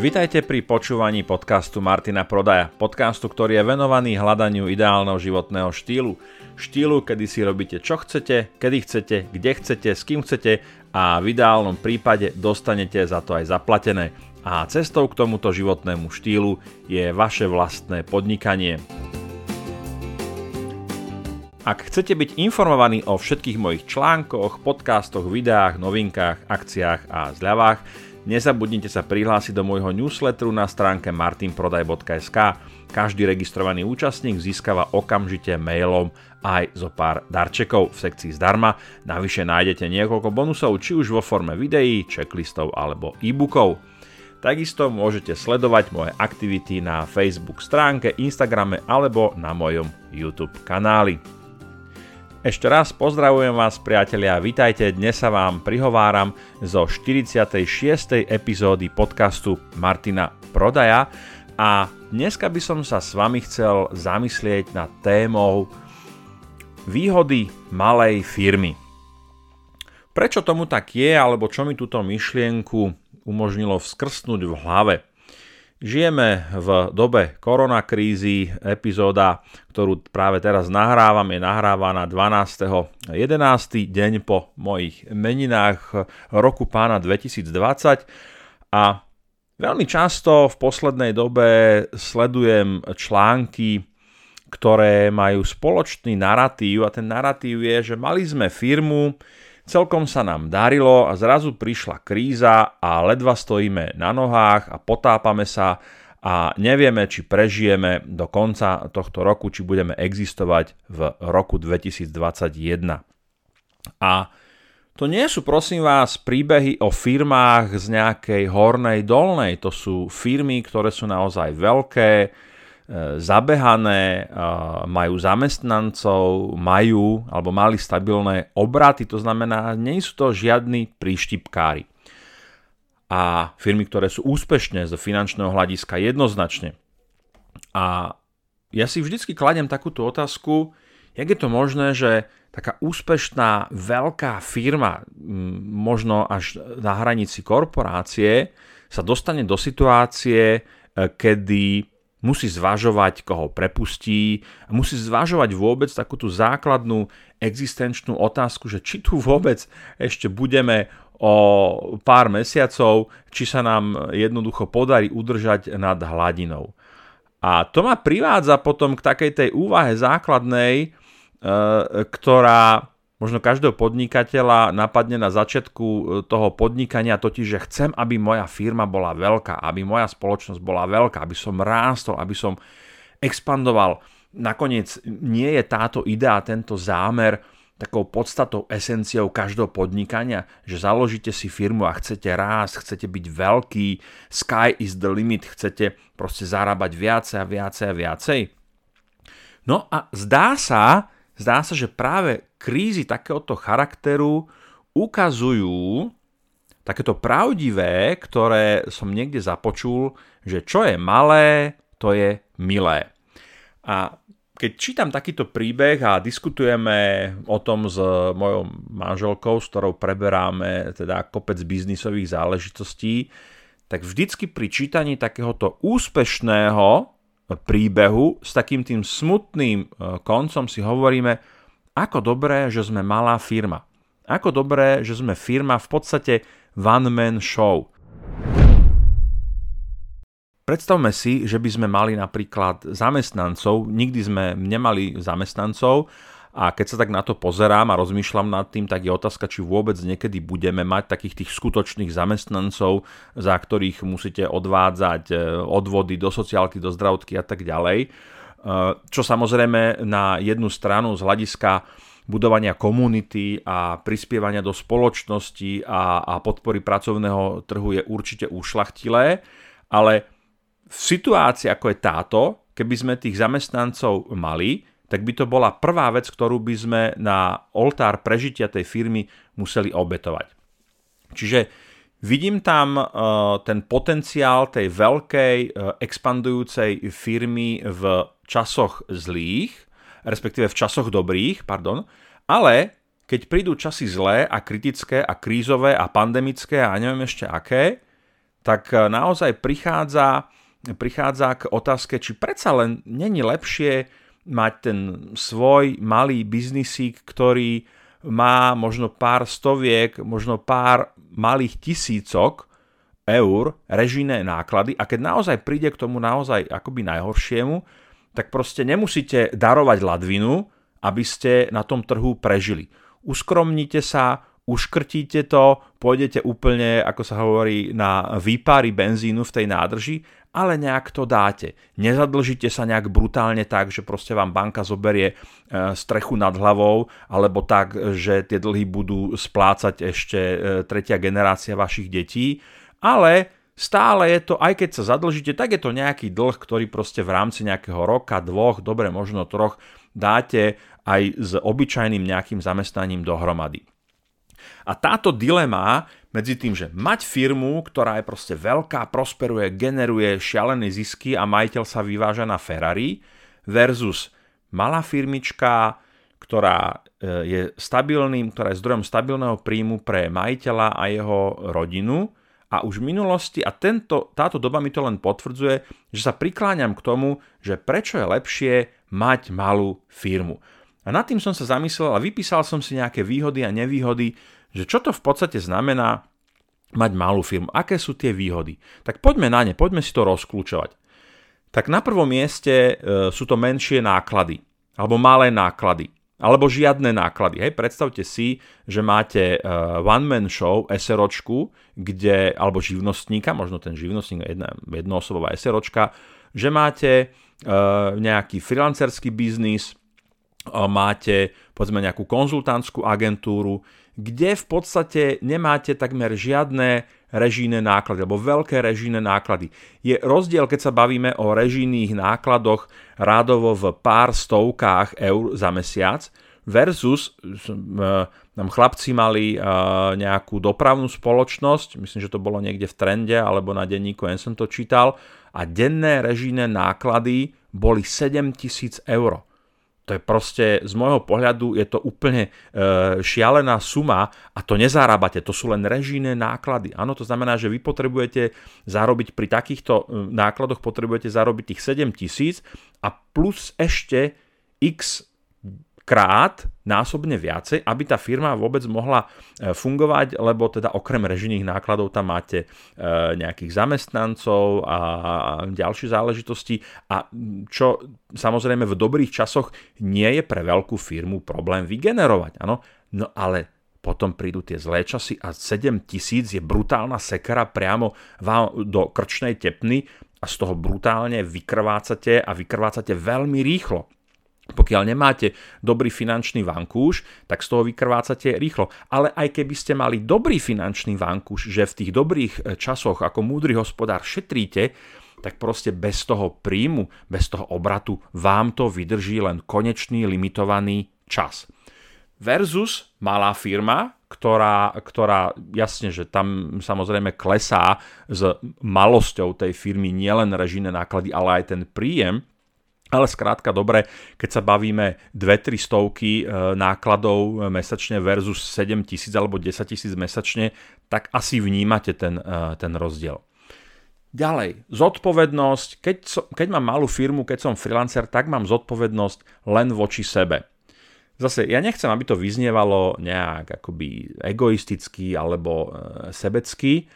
Vitajte pri počúvaní podcastu Martina Prodaja. Podcastu, ktorý je venovaný hľadaniu ideálneho životného štýlu. Štýlu, kedy si robíte čo chcete, kedy chcete, kde chcete, s kým chcete a v ideálnom prípade dostanete za to aj zaplatené. A cestou k tomuto životnému štýlu je vaše vlastné podnikanie. Ak chcete byť informovaní o všetkých mojich článkoch, podcastoch, videách, novinkách, akciách a zľavách, nezabudnite sa prihlásiť do môjho newsletteru na stránke martinprodaj.sk. Každý registrovaný účastník získava okamžite mailom aj zo pár darčekov v sekcii zdarma. Navyše nájdete niekoľko bonusov, či už vo forme videí, checklistov alebo e-bookov. Takisto môžete sledovať moje aktivity na Facebook stránke, Instagrame alebo na mojom YouTube kanáli. Ešte raz pozdravujem vás priatelia, vitajte, dnes sa vám prihováram zo 46. epizódy podcastu Martina Prodaja a dneska by som sa s vami chcel zamyslieť nad témou výhody malej firmy. Prečo tomu tak je, alebo čo mi túto myšlienku umožnilo vskrsnúť v hlave? Žijeme v dobe koronakrízy, epizóda, ktorú práve teraz nahrávam, je nahrávaná 12.11. deň po mojich meninách roku pána 2020 a veľmi často v poslednej dobe sledujem články, ktoré majú spoločný narratív a ten narratív je, že mali sme firmu, Celkom sa nám darilo a zrazu prišla kríza a ledva stojíme na nohách a potápame sa a nevieme, či prežijeme do konca tohto roku, či budeme existovať v roku 2021. A to nie sú prosím vás príbehy o firmách z nejakej hornej dolnej, to sú firmy, ktoré sú naozaj veľké, zabehané, majú zamestnancov, majú alebo mali stabilné obraty, to znamená, nie sú to žiadni príštipkári. A firmy, ktoré sú úspešné z finančného hľadiska jednoznačne. A ja si vždycky kladem takúto otázku, jak je to možné, že taká úspešná veľká firma, možno až na hranici korporácie, sa dostane do situácie, e, kedy musí zvažovať, koho prepustí, musí zvažovať vôbec takú tú základnú existenčnú otázku, že či tu vôbec ešte budeme o pár mesiacov, či sa nám jednoducho podarí udržať nad hladinou. A to ma privádza potom k takej tej úvahe základnej, e, ktorá možno každého podnikateľa napadne na začiatku e, toho podnikania, totiž, že chcem, aby moja firma bola veľká, aby moja spoločnosť bola veľká, aby som rástol, aby som expandoval. Nakoniec nie je táto idea, tento zámer takou podstatou, esenciou každého podnikania, že založíte si firmu a chcete rásť, chcete byť veľký, sky is the limit, chcete proste zarábať viacej a viacej a viacej. No a zdá sa, zdá sa, že práve krízy takéhoto charakteru ukazujú takéto pravdivé, ktoré som niekde započul, že čo je malé, to je milé. A keď čítam takýto príbeh a diskutujeme o tom s mojou manželkou, s ktorou preberáme teda kopec biznisových záležitostí, tak vždycky pri čítaní takéhoto úspešného príbehu s takým tým smutným e, koncom si hovoríme, ako dobré, že sme malá firma. Ako dobré, že sme firma v podstate one-man show. Predstavme si, že by sme mali napríklad zamestnancov, nikdy sme nemali zamestnancov a keď sa tak na to pozerám a rozmýšľam nad tým, tak je otázka, či vôbec niekedy budeme mať takých tých skutočných zamestnancov, za ktorých musíte odvádzať e, odvody do sociálky, do zdravotky a tak ďalej. Eh, čo samozrejme na jednu stranu z hľadiska budovania komunity a prispievania do spoločnosti a, a podpory pracovného trhu je určite ušlachtilé, ale v situácii ako je táto, keby sme tých zamestnancov mali, tak by to bola prvá vec, ktorú by sme na oltár prežitia tej firmy museli obetovať. Čiže vidím tam uh, ten potenciál tej veľkej uh, expandujúcej firmy v časoch zlých, respektíve v časoch dobrých, pardon, ale keď prídu časy zlé a kritické a krízové a pandemické a neviem ešte aké, tak naozaj prichádza, prichádza k otázke, či predsa len není lepšie mať ten svoj malý biznisík, ktorý má možno pár stoviek, možno pár malých tisícok eur režijné náklady a keď naozaj príde k tomu naozaj akoby najhoršiemu, tak proste nemusíte darovať ladvinu, aby ste na tom trhu prežili. Uskromnite sa, uškrtíte to, pôjdete úplne, ako sa hovorí, na výpary benzínu v tej nádrži, ale nejak to dáte. Nezadlžite sa nejak brutálne tak, že proste vám banka zoberie e, strechu nad hlavou, alebo tak, že tie dlhy budú splácať ešte e, tretia generácia vašich detí, ale stále je to, aj keď sa zadlžíte, tak je to nejaký dlh, ktorý proste v rámci nejakého roka, dvoch, dobre možno troch dáte aj s obyčajným nejakým zamestnaním dohromady. A táto dilema medzi tým, že mať firmu, ktorá je proste veľká, prosperuje, generuje šialené zisky a majiteľ sa vyváža na Ferrari versus malá firmička, ktorá e, je stabilným, ktorá je zdrojom stabilného príjmu pre majiteľa a jeho rodinu. A už v minulosti, a tento, táto doba mi to len potvrdzuje, že sa prikláňam k tomu, že prečo je lepšie mať malú firmu. A nad tým som sa zamyslel a vypísal som si nejaké výhody a nevýhody že čo to v podstate znamená mať malú firmu, aké sú tie výhody. Tak poďme na ne, poďme si to rozklúčovať. Tak na prvom mieste e, sú to menšie náklady, alebo malé náklady, alebo žiadne náklady. Hej, predstavte si, že máte uh, one-man show, SROčku, kde, alebo živnostníka, možno ten živnostník jedna, jednoosobová SROčka, že máte uh, nejaký freelancerský biznis, uh, máte povedzme nejakú konzultantskú agentúru, kde v podstate nemáte takmer žiadne režijné náklady, alebo veľké režijné náklady. Je rozdiel, keď sa bavíme o režijných nákladoch rádovo v pár stovkách eur za mesiac, versus nám chlapci mali nejakú dopravnú spoločnosť, myslím, že to bolo niekde v trende alebo na denníku, jen som to čítal, a denné režijné náklady boli 7000 eur. To je proste, z môjho pohľadu, je to úplne e, šialená suma a to nezarábate, to sú len režijné náklady. Áno, to znamená, že vy potrebujete zarobiť pri takýchto e, nákladoch, potrebujete zarobiť tých 7 tisíc a plus ešte x krát násobne viacej, aby tá firma vôbec mohla e, fungovať, lebo teda okrem režijných nákladov tam máte e, nejakých zamestnancov a ďalšie záležitosti a čo samozrejme v dobrých časoch nie je pre veľkú firmu problém vygenerovať. Ano? No ale potom prídu tie zlé časy a 7 tisíc je brutálna sekera priamo vám do krčnej tepny a z toho brutálne vykrvácate a vykrvácate veľmi rýchlo. Pokiaľ nemáte dobrý finančný vankúš, tak z toho vykrvácate rýchlo. Ale aj keby ste mali dobrý finančný vankúš, že v tých dobrých e, časoch ako múdry hospodár šetríte, tak proste bez toho príjmu, bez toho obratu vám to vydrží len konečný limitovaný čas. Versus malá firma, ktorá, ktorá jasne, že tam samozrejme klesá s malosťou tej firmy nielen režijné náklady, ale aj ten príjem, ale skrátka dobre, keď sa bavíme 2-3 stovky e, nákladov mesačne versus 7 tisíc alebo 10 tisíc mesačne, tak asi vnímate ten, e, ten rozdiel. Ďalej, zodpovednosť. Keď, so, keď mám malú firmu, keď som freelancer, tak mám zodpovednosť len voči sebe. Zase, ja nechcem, aby to vyznievalo nejak akoby egoisticky alebo e, sebecky,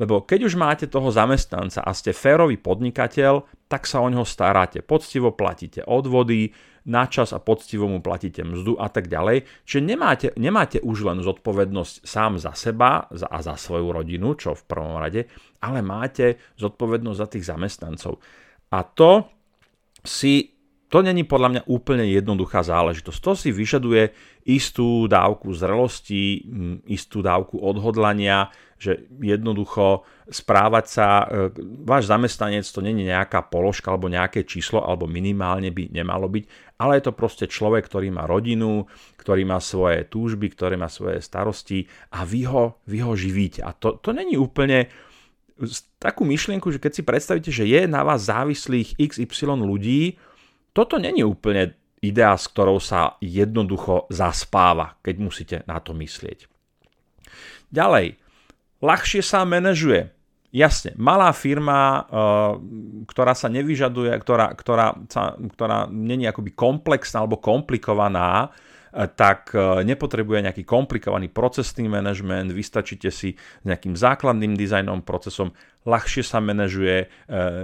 lebo keď už máte toho zamestnanca a ste férový podnikateľ, tak sa o neho staráte. Poctivo platíte odvody, na čas a poctivo mu platíte mzdu a tak ďalej. Čiže nemáte, nemáte už len zodpovednosť sám za seba a za svoju rodinu, čo v prvom rade, ale máte zodpovednosť za tých zamestnancov. A to si to není podľa mňa úplne jednoduchá záležitosť. To si vyžaduje istú dávku zrelosti, istú dávku odhodlania, že jednoducho správať sa, e, váš zamestnanec to není nejaká položka alebo nejaké číslo, alebo minimálne by nemalo byť, ale je to proste človek, ktorý má rodinu, ktorý má svoje túžby, ktorý má svoje starosti a vy ho, vy ho živíte. A to, to není úplne takú myšlienku, že keď si predstavíte, že je na vás závislých XY ľudí, toto není úplne idea, s ktorou sa jednoducho zaspáva, keď musíte na to myslieť. Ďalej, ľahšie sa manažuje. Jasne, malá firma, ktorá sa nevyžaduje, ktorá, ktorá, ktorá není akoby komplexná alebo komplikovaná, E, tak e, nepotrebuje nejaký komplikovaný procesný manažment, vystačíte si s nejakým základným dizajnom, procesom, ľahšie sa manažuje,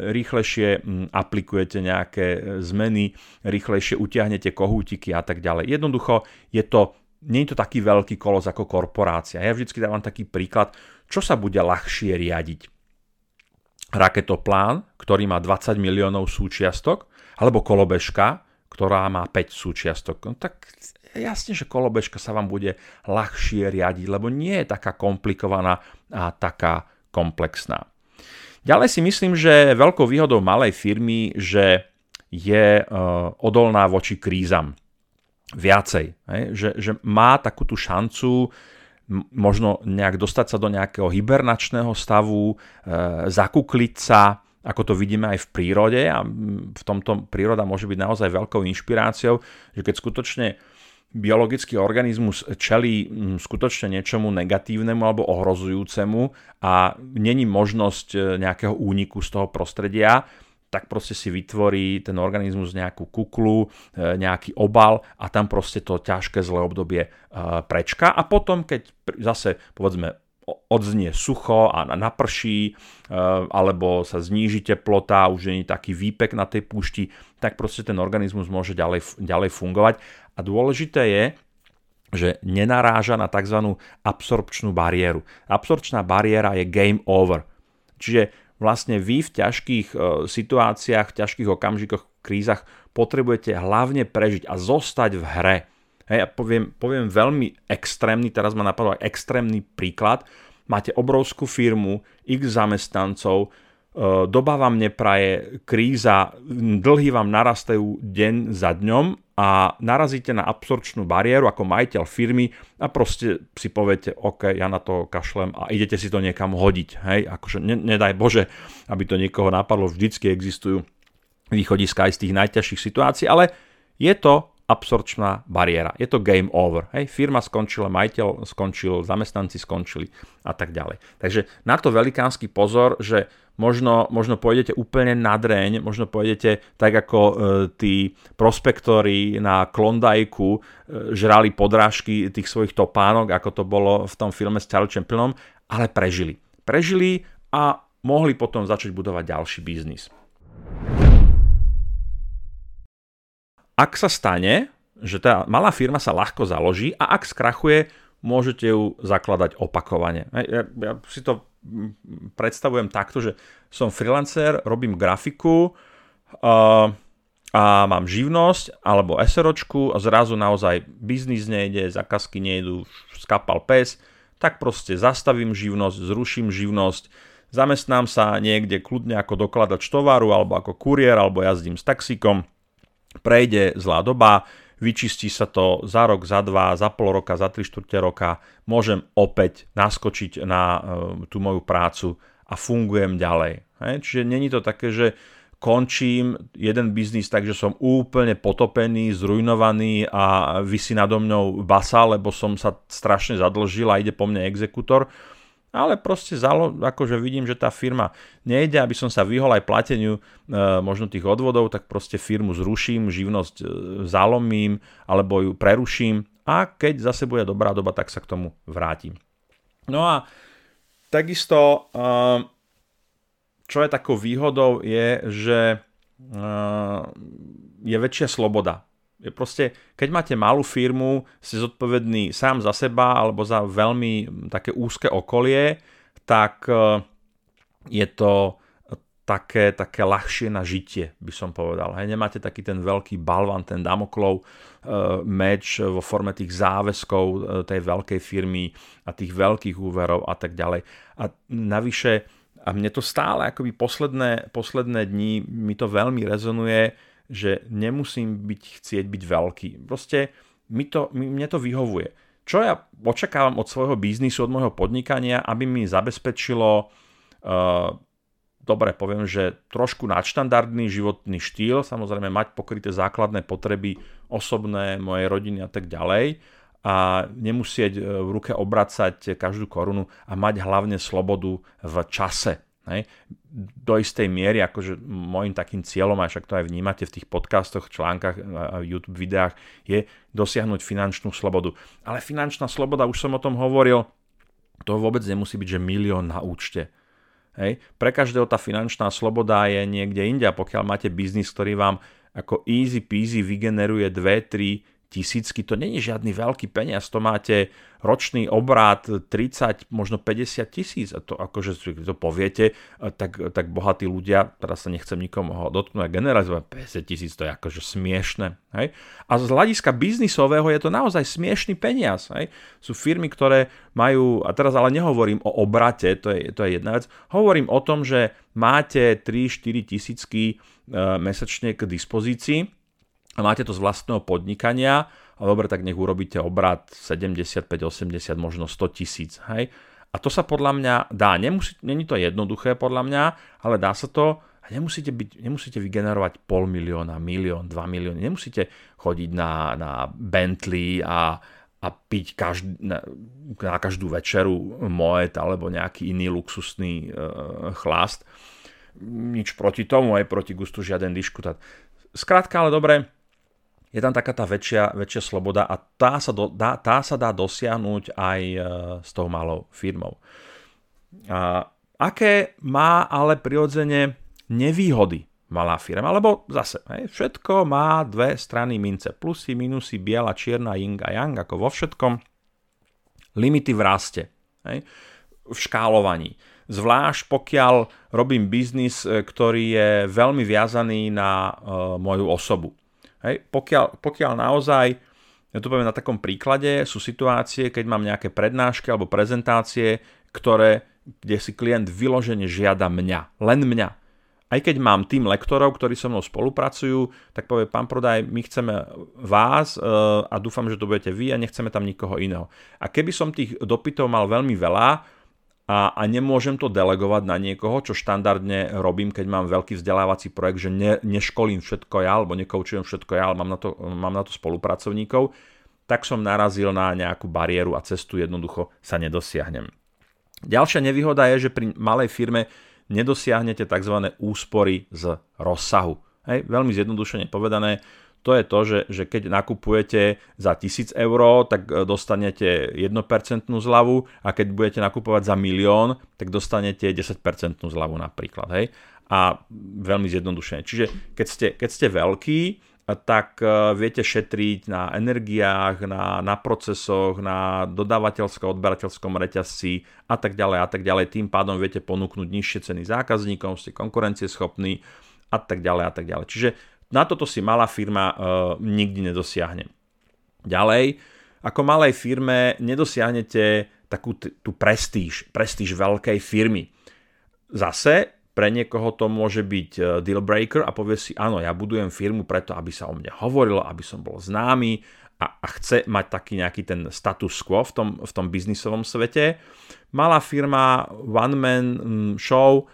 rýchlejšie aplikujete nejaké zmeny, rýchlejšie utiahnete kohútiky a tak ďalej. Jednoducho je to, nie je to taký veľký kolos ako korporácia. Ja vždycky dávam taký príklad, čo sa bude ľahšie riadiť. Raketoplán, ktorý má 20 miliónov súčiastok, alebo kolobežka, ktorá má 5 súčiastok. No tak jasne, že kolobežka sa vám bude ľahšie riadiť, lebo nie je taká komplikovaná a taká komplexná. Ďalej si myslím, že veľkou výhodou malej firmy, že je uh, odolná voči krízam. Viacej. Že, že má takú tú šancu možno nejak dostať sa do nejakého hibernačného stavu, e, zakukliť sa, ako to vidíme aj v prírode a v tomto príroda môže byť naozaj veľkou inšpiráciou, že keď skutočne biologický organizmus čelí skutočne niečomu negatívnemu alebo ohrozujúcemu a není možnosť e, nejakého úniku z toho prostredia, tak proste si vytvorí ten organizmus nejakú kuklu, e, nejaký obal a tam proste to ťažké zlé obdobie e, prečka a potom, keď zase povedzme odznie sucho a naprší, alebo sa zníži teplota, už nie je taký výpek na tej púšti, tak proste ten organizmus môže ďalej, ďalej fungovať a dôležité je, že nenaráža na tzv. absorpčnú bariéru. Absorpčná bariéra je game over. Čiže vlastne vy v ťažkých e, situáciách, v ťažkých okamžikoch, krízach potrebujete hlavne prežiť a zostať v hre. Hej, ja poviem, poviem veľmi extrémny, teraz ma napadol extrémny príklad. Máte obrovskú firmu, x zamestnancov, e, doba vám nepraje, kríza, dlhy vám narastajú deň za dňom a narazíte na absorpčnú bariéru ako majiteľ firmy a proste si poviete, OK, ja na to kašlem a idete si to niekam hodiť. Hej, akože ne, nedaj Bože, aby to niekoho napadlo, vždycky existujú východiska aj z tých najťažších situácií, ale je to absorpčná bariéra. Je to game over. Hej, firma skončila, majiteľ skončil, zamestnanci skončili a tak ďalej. Takže na to velikánsky pozor, že možno, možno pôjdete úplne na dreň, možno pôjdete tak ako e, tí prospektori na Klondajku e, žrali podrážky tých svojich topánok, ako to bolo v tom filme s Charlie Chaplinom, ale prežili. Prežili a mohli potom začať budovať ďalší biznis. Ak sa stane, že tá malá firma sa ľahko založí a ak skrachuje, môžete ju zakladať opakovane. Ja, ja si to predstavujem takto, že som freelancer, robím grafiku uh, a mám živnosť alebo SROčku a zrazu naozaj biznis nejde, zakazky nejdu, skapal pes, tak proste zastavím živnosť, zruším živnosť, zamestnám sa niekde kľudne ako dokladač tovaru alebo ako kuriér alebo jazdím s taxíkom prejde zlá doba, vyčistí sa to za rok, za dva, za pol roka, za tri štvrte roka, môžem opäť naskočiť na uh, tú moju prácu a fungujem ďalej. Hej? Čiže není to také, že končím jeden biznis tak, že som úplne potopený, zrujnovaný a vysí nado mňou basa, lebo som sa strašne zadlžil a ide po mne exekutor ale proste zalo, akože vidím, že tá firma nejde, aby som sa vyhol aj plateniu e, možno tých odvodov, tak proste firmu zruším, živnosť e, zalomím alebo ju preruším a keď zase bude dobrá doba, tak sa k tomu vrátim. No a takisto, e, čo je takou výhodou, je, že e, je väčšia sloboda proste, keď máte malú firmu, ste zodpovední sám za seba alebo za veľmi také úzke okolie, tak e, je to také, také ľahšie na žitie, by som povedal. Hej, nemáte taký ten veľký balvan, ten damoklov uh, meč vo forme tých záväzkov uh, tej veľkej firmy a tých veľkých úverov a tak ďalej. A navyše, a mne to stále akoby posledné, posledné dni mi to veľmi rezonuje, že nemusím byť chcieť byť veľký. Proste mi to, mne to vyhovuje. Čo ja očakávam od svojho biznisu, od môjho podnikania, aby mi zabezpečilo, uh, dobre poviem, že trošku nadštandardný životný štýl, samozrejme mať pokryté základné potreby osobné, mojej rodiny a tak ďalej a nemusieť v ruke obracať každú korunu a mať hlavne slobodu v čase. Hej. Do istej miery, akože môjim takým cieľom, a však to aj vnímate v tých podcastoch, článkach a YouTube videách, je dosiahnuť finančnú slobodu. Ale finančná sloboda, už som o tom hovoril, to vôbec nemusí byť, že milión na účte. Hej. Pre každého tá finančná sloboda je niekde inde pokiaľ máte biznis, ktorý vám ako easy peasy vygeneruje 2, 3, tisícky, to není žiadny veľký peniaz, to máte ročný obrát 30, možno 50 tisíc a to akože to poviete, tak, tak bohatí ľudia, teraz sa nechcem nikomu dotknúť a generalizovať, 50 tisíc to je akože smiešne. Hej? A z hľadiska biznisového je to naozaj smiešný peniaz. Hej? Sú firmy, ktoré majú, a teraz ale nehovorím o obrate, to je, to je jedna vec, hovorím o tom, že máte 3-4 tisícky e, mesačne k dispozícii a máte to z vlastného podnikania, a dobre, tak nech urobíte obrad 75, 80, možno 100 tisíc, hej. A to sa podľa mňa dá, nemusí, není to jednoduché podľa mňa, ale dá sa to a nemusíte, byť, nemusíte vygenerovať pol milióna, milión, dva milióny, nemusíte chodiť na, na Bentley a, a piť každý, na, na každú večeru Moet alebo nejaký iný luxusný e, chlast. Nič proti tomu, aj proti gustu žiaden diškutát. Skrátka, ale dobre, je tam taká tá väčšia, väčšia sloboda a tá sa, do, dá, tá sa dá dosiahnuť aj e, s tou malou firmou. A aké má ale prirodzene nevýhody malá firma, alebo zase, hej, všetko má dve strany mince, plusy, minusy, biela, čierna, yin a yang, ako vo všetkom. Limity v raste, hej, v škálovaní. Zvlášť pokiaľ robím biznis, e, ktorý je veľmi viazaný na uh, moju osobu. Hej, pokiaľ, pokiaľ naozaj, ja to poviem na takom príklade, sú situácie, keď mám nejaké prednášky alebo prezentácie, ktoré, kde si klient vyložene žiada mňa, len mňa. Aj keď mám tým lektorov, ktorí so mnou spolupracujú, tak povie, pán Prodaj, my chceme vás e, a dúfam, že to budete vy a nechceme tam nikoho iného. A keby som tých dopytov mal veľmi veľa, a, a nemôžem to delegovať na niekoho, čo štandardne robím, keď mám veľký vzdelávací projekt, že ne, neškolím všetko ja, alebo nekoučujem všetko ja, ale mám na, to, mám na to spolupracovníkov, tak som narazil na nejakú bariéru a cestu jednoducho sa nedosiahnem. Ďalšia nevýhoda je, že pri malej firme nedosiahnete tzv. úspory z rozsahu. Hej, veľmi zjednodušene povedané, to je to, že, že keď nakupujete za 1000 eur, tak e, dostanete 1% zľavu a keď budete nakupovať za milión, tak dostanete 10% zľavu napríklad. Hej? A veľmi zjednodušene. Čiže keď ste, keď ste veľký, tak e, viete šetriť na energiách, na, na procesoch, na dodávateľsko-odberateľskom reťazci a tak ďalej a tak ďalej. Tým pádom viete ponúknuť nižšie ceny zákazníkom, ste konkurencieschopní a tak ďalej a tak ďalej. Čiže na toto si malá firma uh, nikdy nedosiahne. Ďalej, ako malej firme nedosiahnete takú t- tú prestíž, prestíž veľkej firmy. Zase pre niekoho to môže byť uh, deal breaker a povie si, áno, ja budujem firmu preto, aby sa o mne hovorilo, aby som bol známy a, a chce mať taký nejaký ten status quo v tom, v tom biznisovom svete. Malá firma, one man mm, show,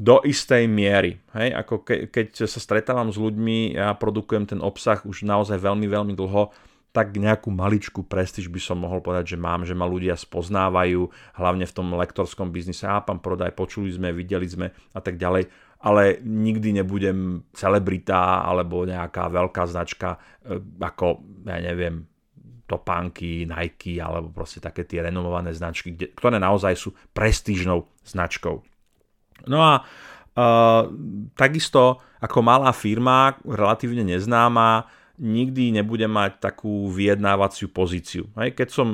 do istej miery. Hej? Ako ke, keď sa stretávam s ľuďmi, ja produkujem ten obsah už naozaj veľmi, veľmi dlho, tak nejakú maličku prestíž by som mohol povedať, že mám, že ma ľudia spoznávajú, hlavne v tom lektorskom biznise. A pán Prodaj, počuli sme, videli sme a tak ďalej. Ale nikdy nebudem celebrita alebo nejaká veľká značka e, ako, ja neviem, Topánky, Nike alebo proste také tie renomované značky, ktoré naozaj sú prestížnou značkou. No a uh, takisto ako malá firma, relatívne neznáma, nikdy nebude mať takú vyjednávaciu pozíciu. Hej, keď som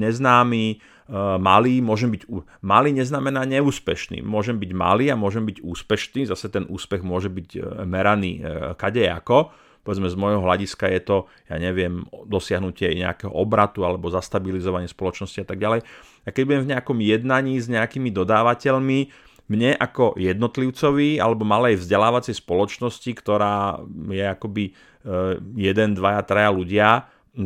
neznámy, uh, malý, môžem byť... Malý neznamená neúspešný. Môžem byť malý a môžem byť úspešný. Zase ten úspech môže byť uh, meraný uh, kadejako. Povedzme z môjho hľadiska je to, ja neviem, dosiahnutie nejakého obratu alebo zastabilizovanie spoločnosti a tak ďalej. A keď budem v nejakom jednaní s nejakými dodávateľmi, mne ako jednotlivcovi alebo malej vzdelávacej spoločnosti, ktorá je akoby e, jeden, dvaja, traja ľudia,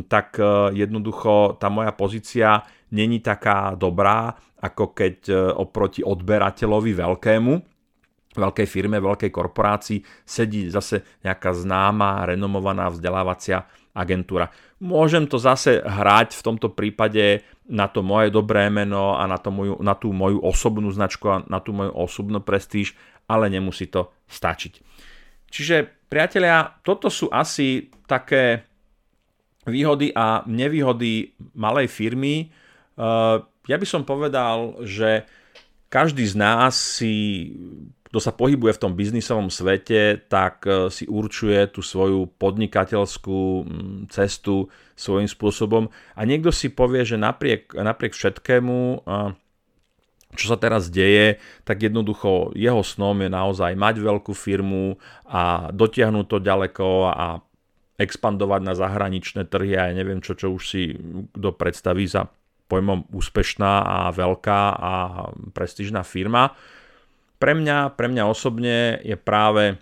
tak e, jednoducho tá moja pozícia není taká dobrá, ako keď e, oproti odberateľovi veľkému. veľkej firme, veľkej korporácii sedí zase nejaká známa, renomovaná vzdelávacia agentúra. Môžem to zase hrať v tomto prípade na to moje dobré meno a na, to moju, na tú moju osobnú značku a na tú moju osobnú prestíž, ale nemusí to stačiť. Čiže priatelia, toto sú asi také výhody a nevýhody malej firmy. Uh, ja by som povedal, že každý z nás si, kto sa pohybuje v tom biznisovom svete, tak e, si určuje tú svoju podnikateľskú mm, cestu svojím spôsobom a niekto si povie, že napriek, napriek všetkému, čo sa teraz deje, tak jednoducho jeho snom je naozaj mať veľkú firmu a dotiahnuť to ďaleko a expandovať na zahraničné trhy a ja neviem čo, čo už si kto predstaví za pojmom úspešná a veľká a prestížná firma. Pre mňa, pre mňa osobne je práve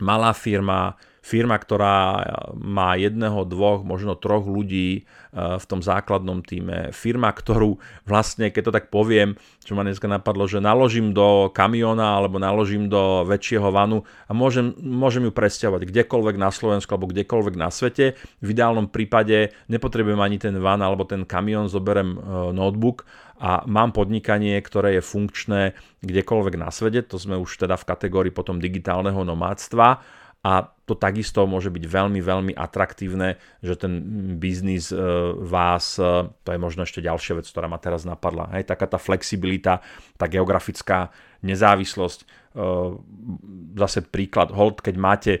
malá firma, firma, ktorá má jedného, dvoch, možno troch ľudí eh, v tom základnom týme. Firma, ktorú vlastne, keď to tak poviem, čo ma dneska napadlo, že naložím do kamiona alebo naložím do väčšieho vanu a môžem, môžem ju presťahovať kdekoľvek na Slovensku alebo kdekoľvek na svete. V ideálnom prípade nepotrebujem ani ten van alebo ten kamión, zoberem eh, notebook a mám podnikanie, ktoré je funkčné kdekoľvek na svete, to sme už teda v kategórii potom digitálneho nomádstva a to takisto môže byť veľmi, veľmi atraktívne, že ten biznis e, vás, e, to je možno ešte ďalšia vec, ktorá ma teraz napadla, hej, taká tá flexibilita, tá geografická nezávislosť, e, zase príklad, hold, keď máte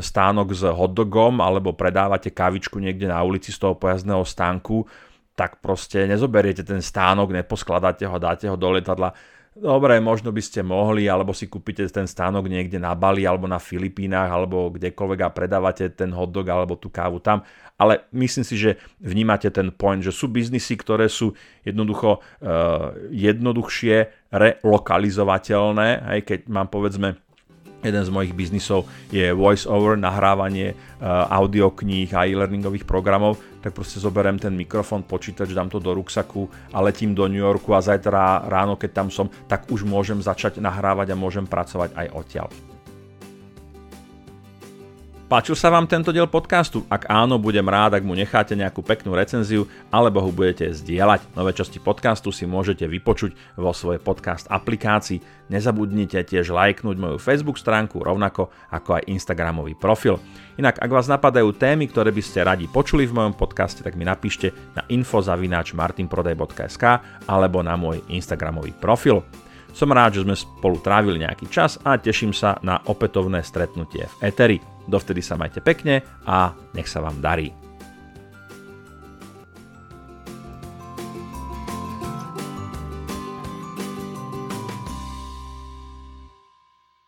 stánok s hotdogom alebo predávate kávičku niekde na ulici z toho pojazdného stánku, tak proste nezoberiete ten stánok, neposkladáte ho, dáte ho do letadla, Dobre, možno by ste mohli, alebo si kúpite ten stánok niekde na Bali, alebo na Filipínach, alebo kdekoľvek a predávate ten hotdog alebo tú kávu tam. Ale myslím si, že vnímate ten point, že sú biznisy, ktoré sú jednoducho uh, jednoduchšie relokalizovateľné, aj keď mám povedzme Jeden z mojich biznisov je voice over, nahrávanie uh, audiokníh a e-learningových programov, tak proste zoberiem ten mikrofón, počítač, dám to do ruksaku a letím do New Yorku a zajtra ráno, keď tam som, tak už môžem začať nahrávať a môžem pracovať aj odtiaľ. Páčil sa vám tento diel podcastu? Ak áno, budem rád, ak mu necháte nejakú peknú recenziu alebo ho budete zdieľať. Nové časti podcastu si môžete vypočuť vo svojej podcast aplikácii. Nezabudnite tiež lajknúť moju Facebook stránku rovnako ako aj Instagramový profil. Inak, ak vás napadajú témy, ktoré by ste radi počuli v mojom podcaste, tak mi napíšte na info.martinprodaj.sk alebo na môj Instagramový profil. Som rád, že sme spolu trávili nejaký čas a teším sa na opätovné stretnutie v Eteri. Dovtedy sa majte pekne a nech sa vám darí.